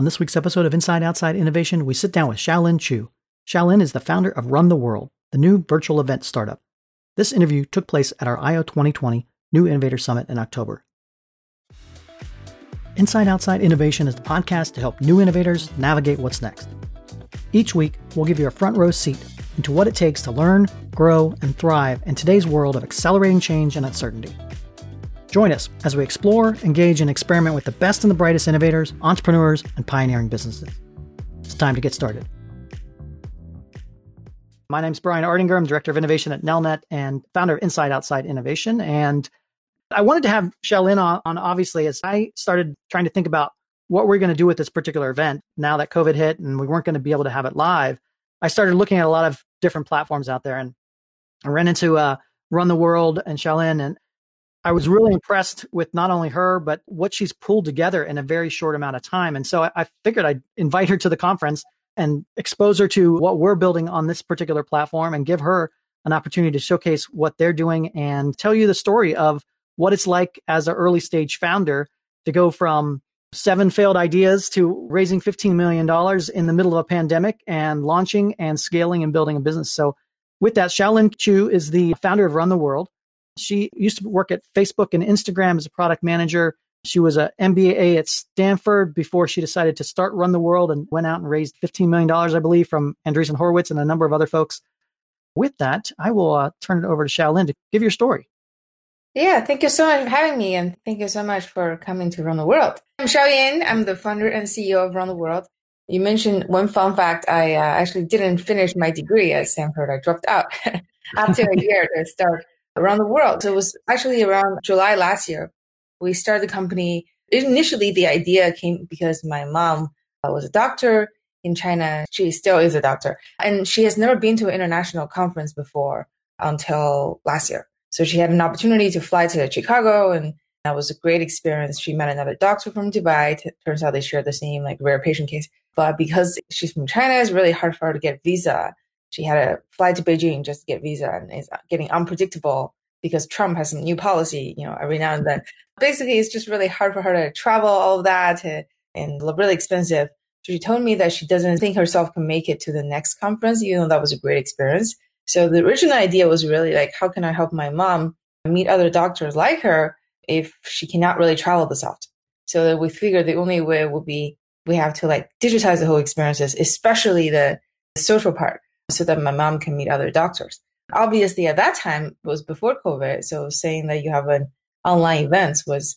On this week's episode of Inside Outside Innovation, we sit down with Xiaoyin Qu. Xiaoyin is the founder of Run the World, the new virtual event startup. This interview took place at our IO 2020 New Innovator Summit in October. Inside Outside Innovation is the podcast to help new innovators navigate what's next. Each week, we'll give you a front row seat into what it takes to learn, grow, and thrive in today's world of accelerating change and uncertainty. Join us as we explore, engage, and experiment with the best and the brightest innovators, entrepreneurs, and pioneering businesses. It's time to get started. My name is Brian Ardinger. I'm Director of Innovation at Nelnet and founder of Inside Outside Innovation. And I wanted to have Xiaoyin on, on obviously as I started trying to think about what we're going to do with this particular event now that COVID hit and we weren't going to be able to have it live. I started looking at a lot of different platforms out there and I ran into uh, Run the World and Xiaoyin and I was really impressed with not only her, but what she's pulled together in a very short amount of time. And so I, I figured I'd invite her to the conference and expose her to what we're building on this particular platform and give her an opportunity to showcase what they're doing and tell you the story of what it's like as an early stage founder to go from seven failed ideas to raising $15 million in the middle of a pandemic and launching and scaling and building a business. So with that, Xiaoyin Qu is the founder of Run the World. She used to work at Facebook and Instagram as a product manager. She was an MBA at Stanford before she decided to start Run the World and went out and raised $15 million, I believe, from Andreessen Horowitz and a number of other folks. With that, I will uh, turn it over to Xiaoyin to give your story. Yeah, thank you so much for having me, and thank you so much for coming to Run the World. I'm Xiaoyin. I'm the founder and CEO of Run the World. You mentioned one fun fact. I uh, actually didn't finish my degree at Stanford. I dropped out after a year to start Run the World. So it was actually around July last year. We started the company. Initially, the idea came because my mom was a doctor in China. She still is a doctor. And she has never been to an international conference before until last year. So she had an opportunity to fly to Chicago and that was a great experience. She met another doctor from Dubai. T- turns out they shared the same like rare patient case. But because she's from China, it's really hard for her to get visa she had to fly to Beijing just to get visa and it's getting unpredictable because Trump has some new policy, you know, every now and then. Basically, it's just really hard for her to travel all of that to, and really expensive. So she told me that she doesn't think herself can make it to the next conference, even though that was a great experience. So the original idea was really like, how can I help my mom meet other doctors like her if she cannot really travel this often? So we figured the only way would be we have to like digitize the whole experiences, especially the social part so that my mom can meet other doctors. Obviously, at that time was before COVID, so saying that you have an online events was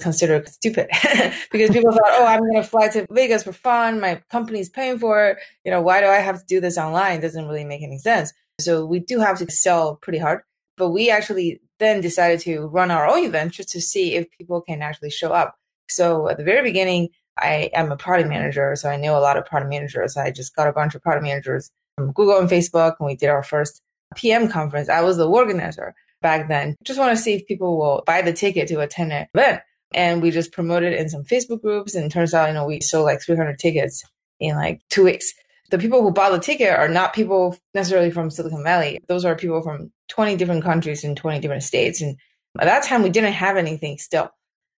considered stupid because people thought, "Oh, I'm going to fly to Vegas for fun. My company's paying for it. You know, why do I have to do this online? It doesn't really make any sense." So we do have to sell pretty hard, but we actually then decided to run our own event just to see if people can actually show up. So at the very beginning, I am a product manager, so I know a lot of product managers. I just got a bunch of product managers from Google and Facebook, and we did our first PM conference. I was the organizer back then. Just want to see if people will buy the ticket to attend an event. And we just promoted in some Facebook groups. And turns out, you know, we sold like 300 tickets in like two weeks. The people who bought the ticket are not people necessarily from Silicon Valley. Those are people from 20 different countries in 20 different states. And at that time, we didn't have anything still.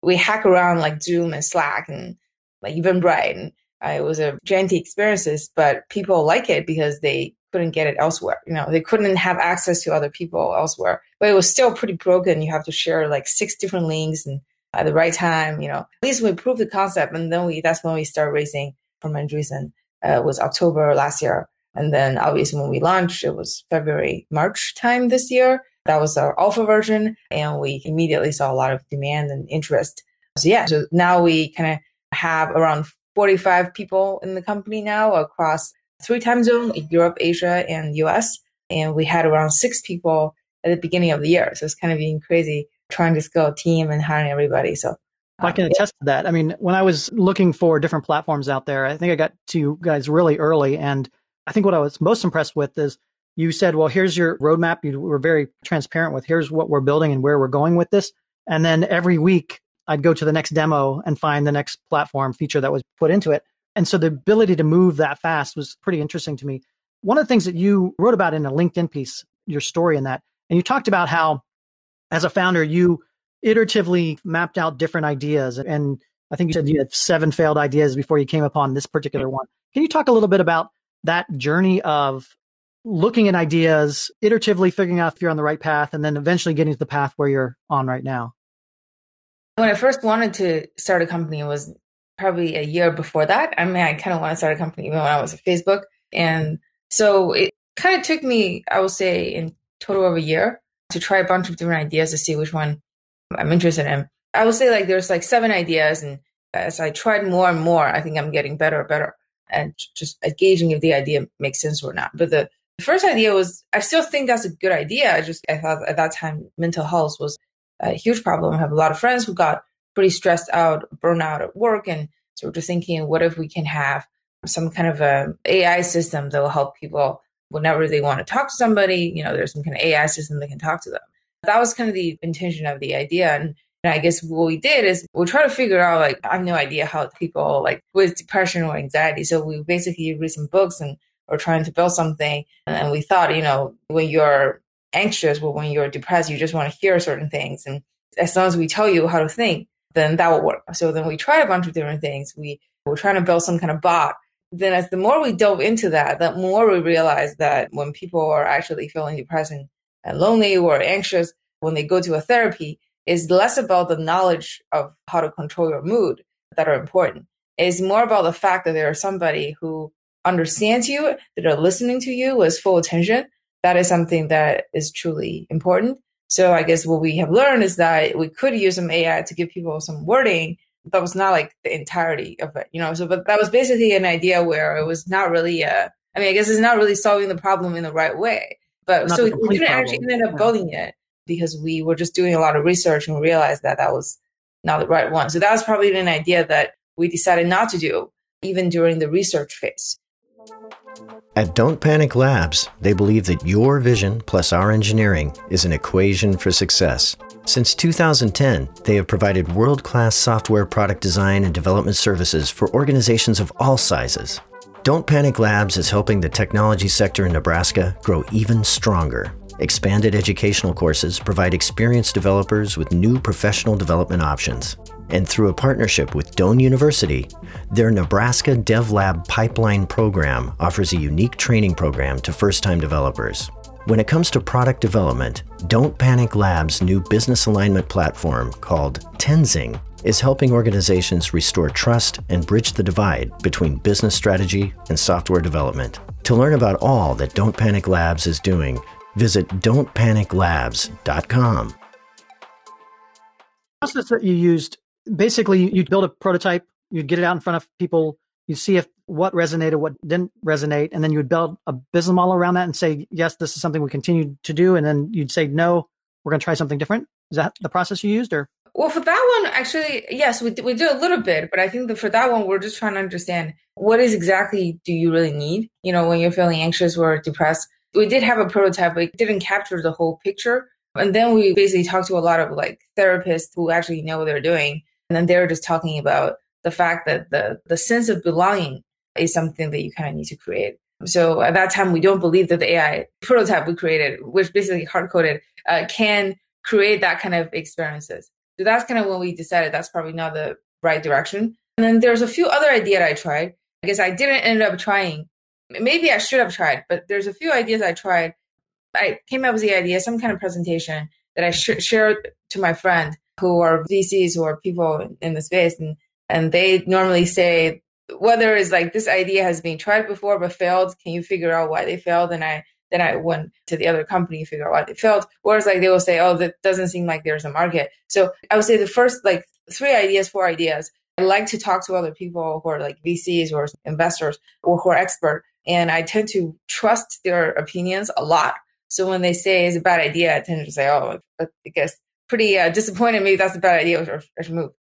We hack around like Zoom and Slack and like Eventbrite and uh, it was a janty experiences, but people like it because they couldn't get it elsewhere. You know, they couldn't have access to other people elsewhere. But it was still pretty broken. You have to share like six different links and at the right time. You know, at least we proved the concept, and then we that's when we start raising from Andreessen. Uh, it was October last year, and then obviously when we launched, it was February March time this year. That was our alpha version, and we immediately saw a lot of demand and interest. So yeah, so now we kind of have around 45 people in the company now across three time zones Europe, Asia, and US. And we had around six people at the beginning of the year. So it's kind of being crazy trying to scale a team and hiring everybody. So I um, can attest to that. I mean, when I was looking for different platforms out there, I think I got to you guys really early. And I think what I was most impressed with is you said, well, here's your roadmap. You were very transparent with here's what we're building and where we're going with this. And then every week I'd go to the next demo and find the next platform feature that was put into it. And so the ability to move that fast was pretty interesting to me. One of the things that you wrote about in a LinkedIn piece, your story in that, and you talked about how, as a founder, you iteratively mapped out different ideas and I think you said you had seven failed ideas before you came upon this particular one. Can you talk a little bit about that journey of looking at ideas, iteratively figuring out if you're on the right path, and then eventually getting to the path where you're on right now? When I first wanted to start a company it was probably a year before that. I mean, I kind of want to start a company even when I was at Facebook. And so it kind of took me, I would say, in total of a year to try a bunch of different ideas to see which one I'm interested in. I would say like there's like seven ideas, and as I tried more and more, I think I'm getting better and better and just gauging if the idea makes sense or not. But the first idea was I still think that's a good idea. I just I thought at that time mental health was a huge problem. I have a lot of friends who got pretty stressed out, burnout at work, and so we're just thinking, what if we can have some kind of a AI system that will help people whenever they want to talk to somebody, you know, there's some kind of AI system that can talk to them. That was kind of the intention of the idea. And, and I guess what we did is we try to figure out, like, I have no idea how people like with depression or anxiety. So we basically read some books and we're trying to build something. And we thought, you know, when you're anxious or when you're depressed, you just want to hear certain things. And as long as we tell you how to think, then that will work. So then we tried a bunch of different things. We were trying to build some kind of bot then as the more we dove into that, the more we realized that when people are actually feeling depressed and, lonely or anxious, when they go to a therapy, is less about the knowledge of how to control your mood that are important. It's more about the fact that there is somebody who understands you, that are listening to you with full attention. That is something that is truly important. So I guess what we have learned is that we could use some AI to give people some wording but that was not like the entirety of it, you know. So, but that was basically an idea where it was not really a. I mean, I guess it's not really solving the problem in the right way. But not so we didn't problem. actually end up building it because we were just doing a lot of research and realized that that was not the right one. So that was probably an idea that we decided not to do even during the research phase. At Don't Panic Labs, they believe that your vision plus our engineering is an equation for success. Since 2010, they have provided world class software product design and development services for organizations of all sizes. Don't Panic Labs is helping the technology sector in Nebraska grow even stronger. Expanded educational courses provide experienced developers with new professional development options. And through a partnership with Doane University, their Nebraska DevLab Pipeline program offers a unique training program to first time developers. When it comes to product development, Don't Panic Labs' new business alignment platform called Tenzing is helping organizations restore trust and bridge the divide between business strategy and software development. To learn about all that Don't Panic Labs is doing, visit don'tpaniclabs.com. Process that you used basically, you'd build a prototype, you'd get it out in front of people, you see if what resonated, what didn't resonate, and then you would build a business model around that and say, yes, this is something we continue to do, and then you'd say, no, we're going to try something different. Is that the process you used, or? Well, for that one, actually, yes, we we do a little bit, but I think that for that one, we're just trying to understand what is exactly do you really need? You know, when you're feeling anxious or depressed. We did have a prototype, but it didn't capture the whole picture. And then we basically talked to a lot of like therapists who actually know what they're doing, and then they're just talking about the fact that the the sense of belonging is something that you kind of need to create. So at that time, we don't believe that the AI prototype we created, which basically hard coded, uh, can create that kind of experiences. So that's kind of when we decided that's probably not the right direction. And then there's a few other ideas I tried. I guess I didn't end up trying. Maybe I should have tried, but there's a few ideas I tried. I came up with the idea, some kind of presentation that I sh- shared to my friend who are VCs or people in the space, and and they normally say whether it's like this idea has been tried before but failed can you figure out why they failed? And i then i went to the other company figure out why they failed. Whereas like they will say oh that doesn't seem like there's a market. So i would say the first like three ideas four ideas. I like to talk to other people who are like vcs or investors or who are expert and i tend to trust their opinions a lot. So when they say it's a bad idea i tend to say oh i guess pretty uh, disappointed maybe that's a bad idea or should move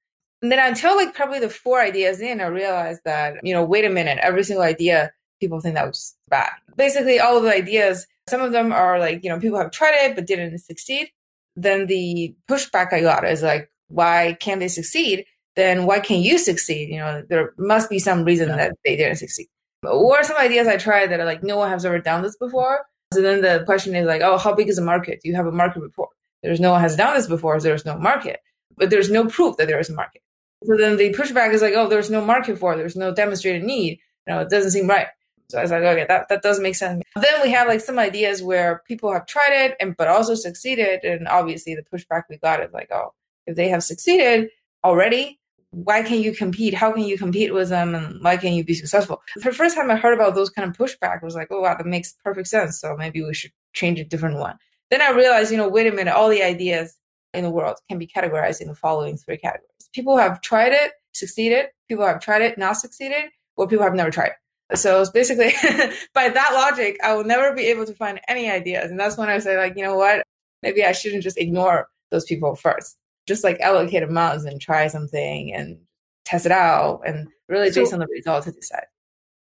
and then until like probably the four ideas in, I realized that, you know, wait a minute, every single idea, people think that was bad. Basically, all of the ideas, some of them are like, you know, people have tried it but didn't succeed. Then the pushback I got is like, why can't they succeed? Then why can't you succeed? You know, there must be some reason that they didn't succeed. Or some ideas I tried that are like, no one has ever done this before. So then the question is like, oh, how big is the market? Do you have a market report? There's no one has done this before, there's no market. But there's no proof that there is a market. So then the pushback is like, oh, there's no market for it. There's no demonstrated need. You know, it doesn't seem right. So I was like, okay, that, that does make sense. Then we have like some ideas where people have tried it and but also succeeded. And obviously the pushback we got is like, oh, if they have succeeded already, why can you compete? How can you compete with them? And why can you be successful? The first time I heard about those kind of pushback was like, oh wow, that makes perfect sense. So maybe we should change a different one. Then I realized, you know, wait a minute, all the ideas in the world can be categorized in the following three categories. People who have tried it, succeeded, people who have tried it, not succeeded, or people have never tried. So basically by that logic, I will never be able to find any ideas. And that's when I say, like, you know what? Maybe I shouldn't just ignore those people first just like allocate amounts and try something and test it out and really so, based on the results to decide.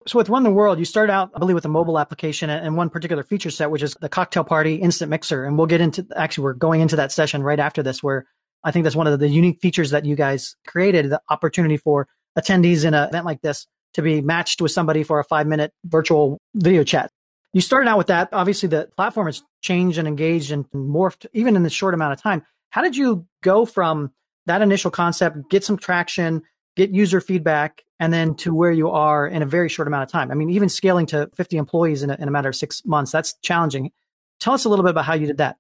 So with Run the World, you start out, I believe, with a mobile application and one particular feature set, which is the cocktail party instant mixer. And we'll get into, actually, we're going into that session right after this, where I think that's one of the unique features that you guys created, the opportunity for attendees in an event like this to be matched with somebody for a five minute virtual video chat. You started out with that. Obviously, the platform has changed and engaged and morphed even in this short amount of time. How did you go from that initial concept, get some traction, get user feedback, and then to where you are in a very short amount of time? I mean, even scaling to 50 employees in a, in a matter of six months, that's challenging. Tell us a little bit about how you did that.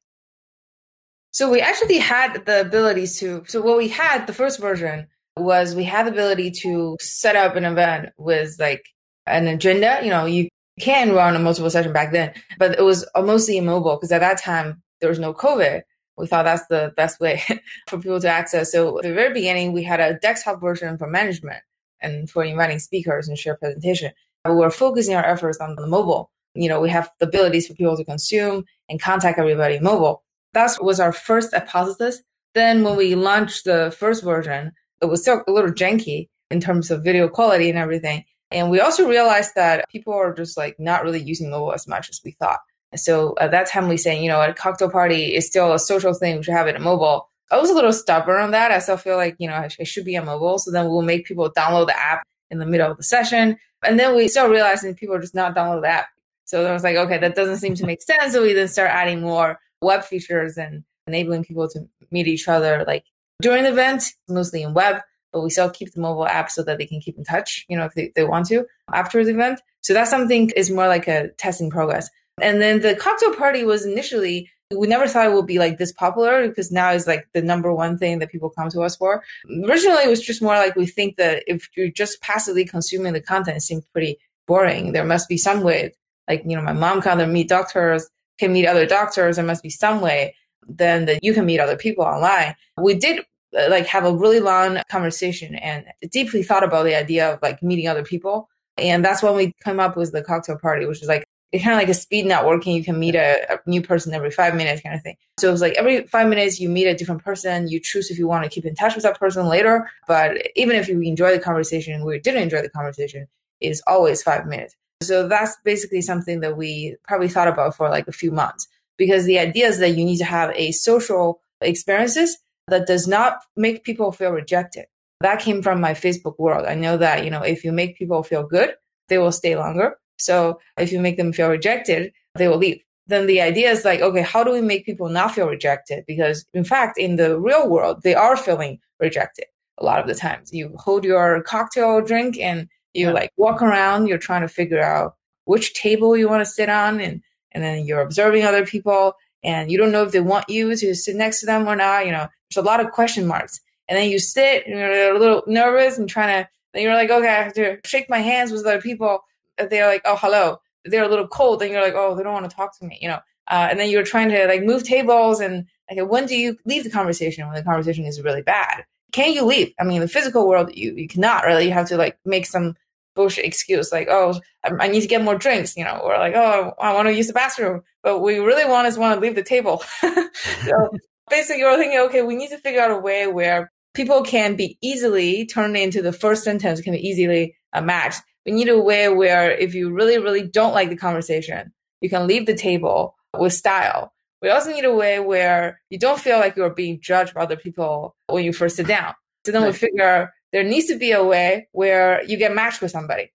So we actually had the ability to, so what we had, the first version was we had the ability to set up an event with like an agenda. You know, you can run a multiple session back then, but it was mostly mobile because at that time there was no COVID we thought that's the best way for people to access. So at the very beginning, we had a desktop version for management and for inviting speakers and share presentation. But we're focusing our efforts on the mobile. You know, we have the abilities for people to consume and contact everybody mobile. That was our first hypothesis. Then when we launched the first version, it was still a little janky in terms of video quality and everything. And we also realized that people are just like not really using mobile as much as we thought. So at that time, we saying, you know, a cocktail party is still a social thing. We should have it mobile. I was a little stubborn on that. I still feel like, you know, it should be on mobile. So then we'll make people download the app in the middle of the session. And then we start realizing people are just not download the app. So I was like, okay, that doesn't seem to make sense. So we then start adding more web features and enabling people to meet each other like during the event, mostly in web, but we still keep the mobile app so that they can keep in touch, you know, if they, they want to after the event. So that's something is more like a testing progress. And then the cocktail party was initially we never thought it would be like this popular because now it's like the number one thing that people come to us for. Originally, it was just more like we think that if you're just passively consuming the content, it seems pretty boring. There must be some way, like you know, my mom can meet doctors, can meet other doctors. There must be some way then that you can meet other people online. We did uh, like have a really long conversation and deeply thought about the idea of like meeting other people. And that's when we came up with the cocktail party, which is like it's kind of like a speed networking. You can meet a, a, new person every five minutes, kind of thing. So it was like every five minutes you meet a different person. You choose if you want to keep in touch with that person later. But even if you enjoy the conversation, we didn't enjoy the conversation, is always five minutes. So that's basically something that we probably thought about for like a few months because the idea is that you need to have a social experiences that does not make people feel rejected. That came from my Facebook world. I know that, you know, if you make people feel good, they will stay longer so if you make them feel rejected, they will leave. Then the idea is like, okay, how do we make people not feel rejected? Because in fact, in the real world, they are feeling rejected a lot of the times. You hold your cocktail drink and you yeah. like walk around, you're trying to figure out which table you want to sit on and, and then you're observing other people and you don't know if they want you to sit next to them or not. You know, there's a lot of question marks. And then you sit and you're a little nervous and trying to, then you're like, okay, I have to shake my hands with other people they're like, oh, hello. They're a little cold, and you're like, oh, they don't want to talk to me, you know. Uh, and then you're trying to like move tables, and like, when do you leave the conversation when the conversation is really bad? Can you leave? I mean, in the physical world, you you cannot really. You have to like make some bullshit excuse, like, oh, I need to get more drinks, you know, or like, oh, I want to use the bathroom, but we really want is want to leave the table. so basically, you're thinking, okay, we need to figure out a way where people can be easily turned into the first sentence can be easily uh, matched we need a way where if you really, really don't like the conversation, you can leave the table with style. We also need a way where you don't feel like you're being judged by other people when you first sit down. So then we figure there needs to be a way where you get matched with somebody.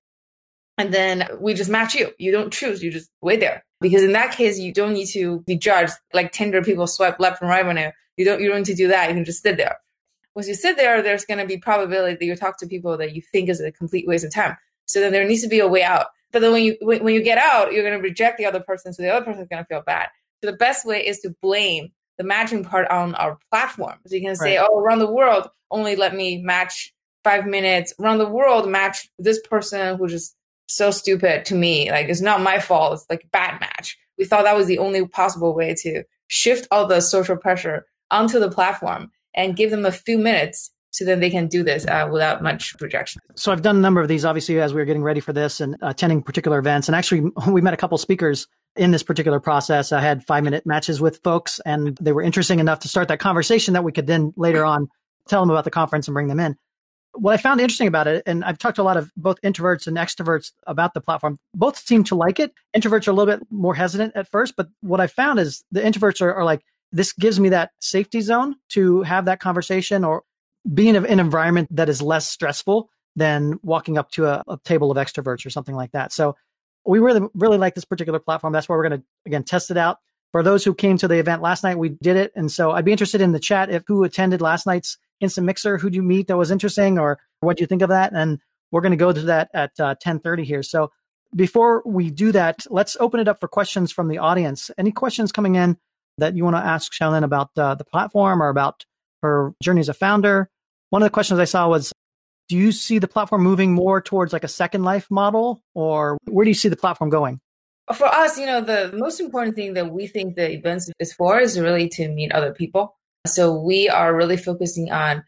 And then we just match you. You don't choose, you just wait there. Because in that case, you don't need to be judged like Tinder people swipe left and right when you, you don't you don't need to do that. You can just sit there. once you sit there, there's going to be probability that you talk to people that you think is a complete waste of time. So then there needs to be a way out. But then when you when you get out, you're going to reject the other person, so the other person is going to feel bad. So the best way is to blame the matching part on our platform. So you can say, right. "Oh, around the world, only let me match five minutes. Around the world, match this person who's just so stupid to me. Like it's not my fault. It's like bad match." We thought that was the only possible way to shift all the social pressure onto the platform and give them a few minutes so that they can do this uh, without much projection. So I've done a number of these, obviously, as we were getting ready for this and attending particular events. And actually, we met a couple speakers in this particular process. I had five minute matches with folks, and they were interesting enough to start that conversation that we could then later on tell them about the conference and bring them in. What I found interesting about it, and I've talked to a lot of both introverts and extroverts about the platform, both seem to like it. Introverts are a little bit more hesitant at first, but what I found is the introverts are, are like, this gives me that safety zone to have that conversation or be in an environment that is less stressful than walking up to a, a table of extroverts or something like that. So we really, really like this particular platform. That's why we're going to, again, test it out. For those who came to the event last night, we did it. And so I'd be interested in the chat if who attended last night's instant mixer, who do you meet that was interesting or what do you think of that? And we're going to go to that at uh, 1030 here. So before we do that, let's open it up for questions from the audience. Any questions coming in that you want to ask Xiaoyin about uh, the platform or about her journey as a founder? One of the questions I saw was, do you see the platform moving more towards like a second life model or where do you see the platform going? For us, you know, the most important thing that we think the events is for is really to meet other people. So we are really focusing on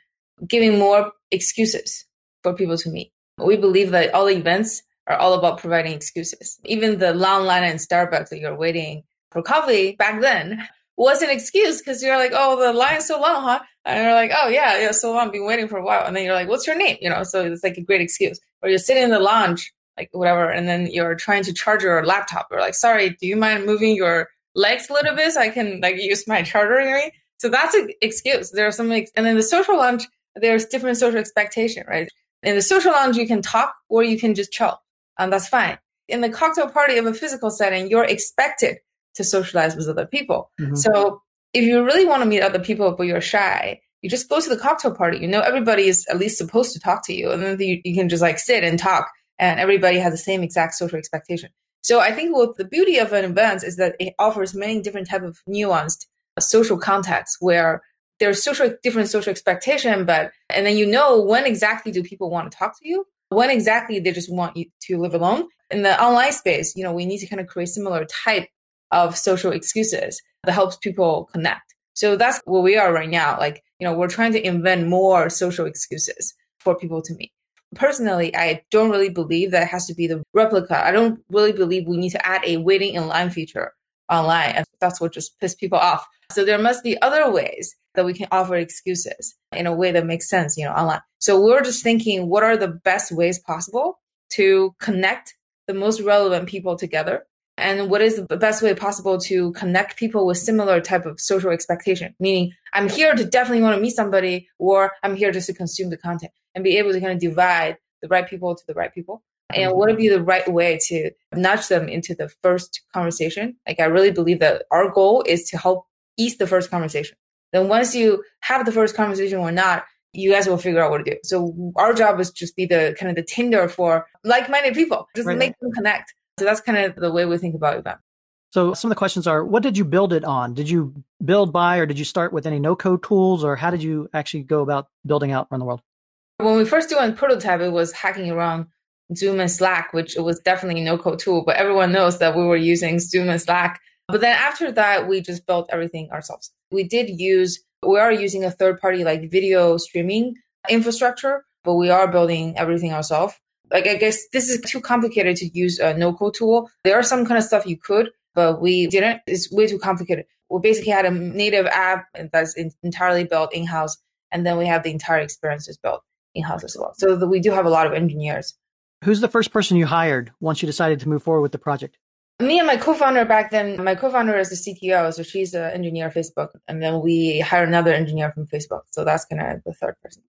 giving more excuses for people to meet. We believe that all events are all about providing excuses. Even the long line in Starbucks that you're waiting for coffee back then was an excuse because you're like, oh, the line's so long, huh? And you're like, oh yeah, yeah, so long, I've been waiting for a while. And then you're like, what's your name? You know, so it's like a great excuse. Or you're sitting in the lounge, like whatever, and then you're trying to charge your laptop. You're like, sorry, do you mind moving your legs a little bit so I can like use my charger? So that's an excuse. There are some, ex- and then the social lounge, there's different social expectation, right? In the social lounge, you can talk or you can just chill, and that's fine. In the cocktail party of a physical setting, you're expected to socialize with other people. Mm-hmm. So if you really want to meet other people but you're shy, you just go to the cocktail party. You know everybody is at least supposed to talk to you, and then you, you can just like sit and talk, and everybody has the same exact social expectation. So I think what the beauty of an event is that it offers many different type of nuanced social contexts where there's social different social expectation, but and then you know when exactly do people want to talk to you, when exactly they just want you to live alone. In the online space, you know, we need to kind of create similar type of social excuses that helps people connect. So that's where we are right now. Like, you know, we're trying to invent more social excuses for people to meet. Personally, I don't really believe that it has to be the replica. I don't really believe we need to add a waiting in line feature online. And that's what just piss people off. So there must be other ways that we can offer excuses in a way that makes sense, you know, online. So we're just thinking, what are the best ways possible to connect the most relevant people together and what is the best way possible to connect people with similar type of social expectation? Meaning i'm here to definitely want to meet somebody or i'm here just to consume the content and be able to kind of divide the right people to the right people. And what would be the right way to nudge them into the first conversation? Like i really believe that our goal is to help ease the first conversation. Then once you have the first conversation or not you guys will figure out what to do. So our job is just be the kind of the tinder for like-minded people. Just right. make them connect so that's kind of the way we think about event. So some of the questions are, what did you build it on? Did you build by, or did you start with any no-code tools, or how did you actually go about building out Run the World? When we first doing prototype, it was hacking around Zoom and Slack, which was definitely no-code tool, but everyone knows that we were using Zoom and Slack. But then after that, we just built everything ourselves. We did use, we are using a third-party like video streaming infrastructure, but we are building everything ourselves like I guess this is too complicated to use a no code tool. There are some kind of stuff you could, but we didn't. It's way too complicated. We basically had a native app that's entirely built in house, and then we have the entire experiences built in house as well. So we do have a lot of engineers. Who's the first person you hired once you decided to move forward with the project? Me and my co-founder back then. My co-founder is the CTO, so she's an engineer at Facebook, and then we hired another engineer from Facebook. So that's kind of the third person.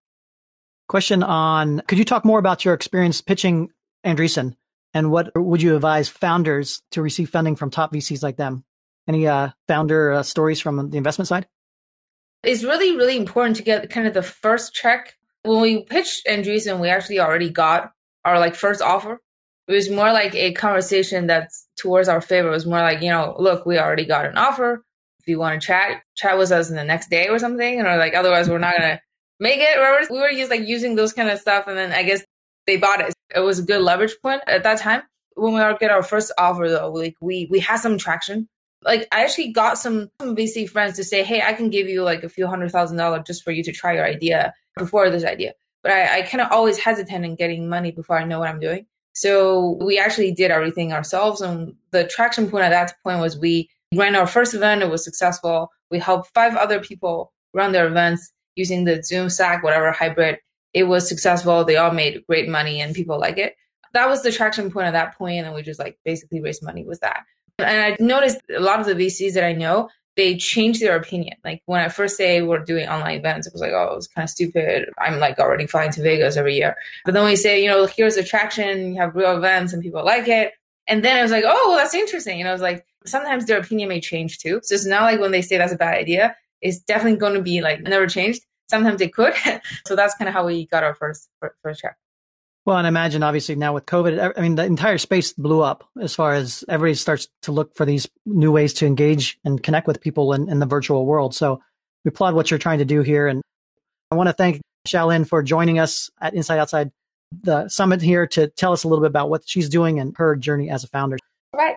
Question on Could you talk more about your experience pitching Andreessen and what would you advise founders to receive funding from top VCs like them? Any uh, founder uh, stories from the investment side? It's really, really important to get kind of the first check. When we pitched Andreessen, we actually already got our like first offer. It was more like a conversation that's towards our favor. It was more like, you know, look, we already got an offer. If you want to chat, chat with us in the next day or something. And or like, otherwise we're not gonna make it. We were just like using those kind of stuff. And then I guess they bought it. It was a good leverage point at that time. When we get our first offer though, like we we had some traction like I actually got some, some VC friends to say, hey, I can give you like a few hundred thousand dollars just for you to try your idea before this idea. But I, I kind of always hesitant in getting money before I know what I'm doing. So we actually did everything ourselves. And the traction point at that point was we ran our first event. It was successful. We helped five other people run their events using the Zoom, Slack, whatever hybrid. It was successful. They all made great money and people like it. That was the traction point at that point, And then we just like basically raised money with that. And I noticed a lot of the VCs that I know, they change their opinion. Like when I first say we're doing online events, it was like, oh, it's kind of stupid. I'm like already flying to Vegas every year. But then we say, you know, here's attraction, you have real events and people like it. And then I was like, oh, well, that's interesting. And I was like, sometimes their opinion may change too. So it's not like when they say that's a bad idea, it's definitely going to be like never changed. Sometimes it could. so that's kind of how we got our first first check. Well, and imagine obviously now with COVID, I mean, the entire space blew up as far as everybody starts to look for these new ways to engage and connect with people in, in the virtual world. So we applaud what you're trying to do here. And I want to thank Xiaoyin for joining us at Inside Outside the summit here to tell us a little bit about what she's doing and her journey as a founder. Right.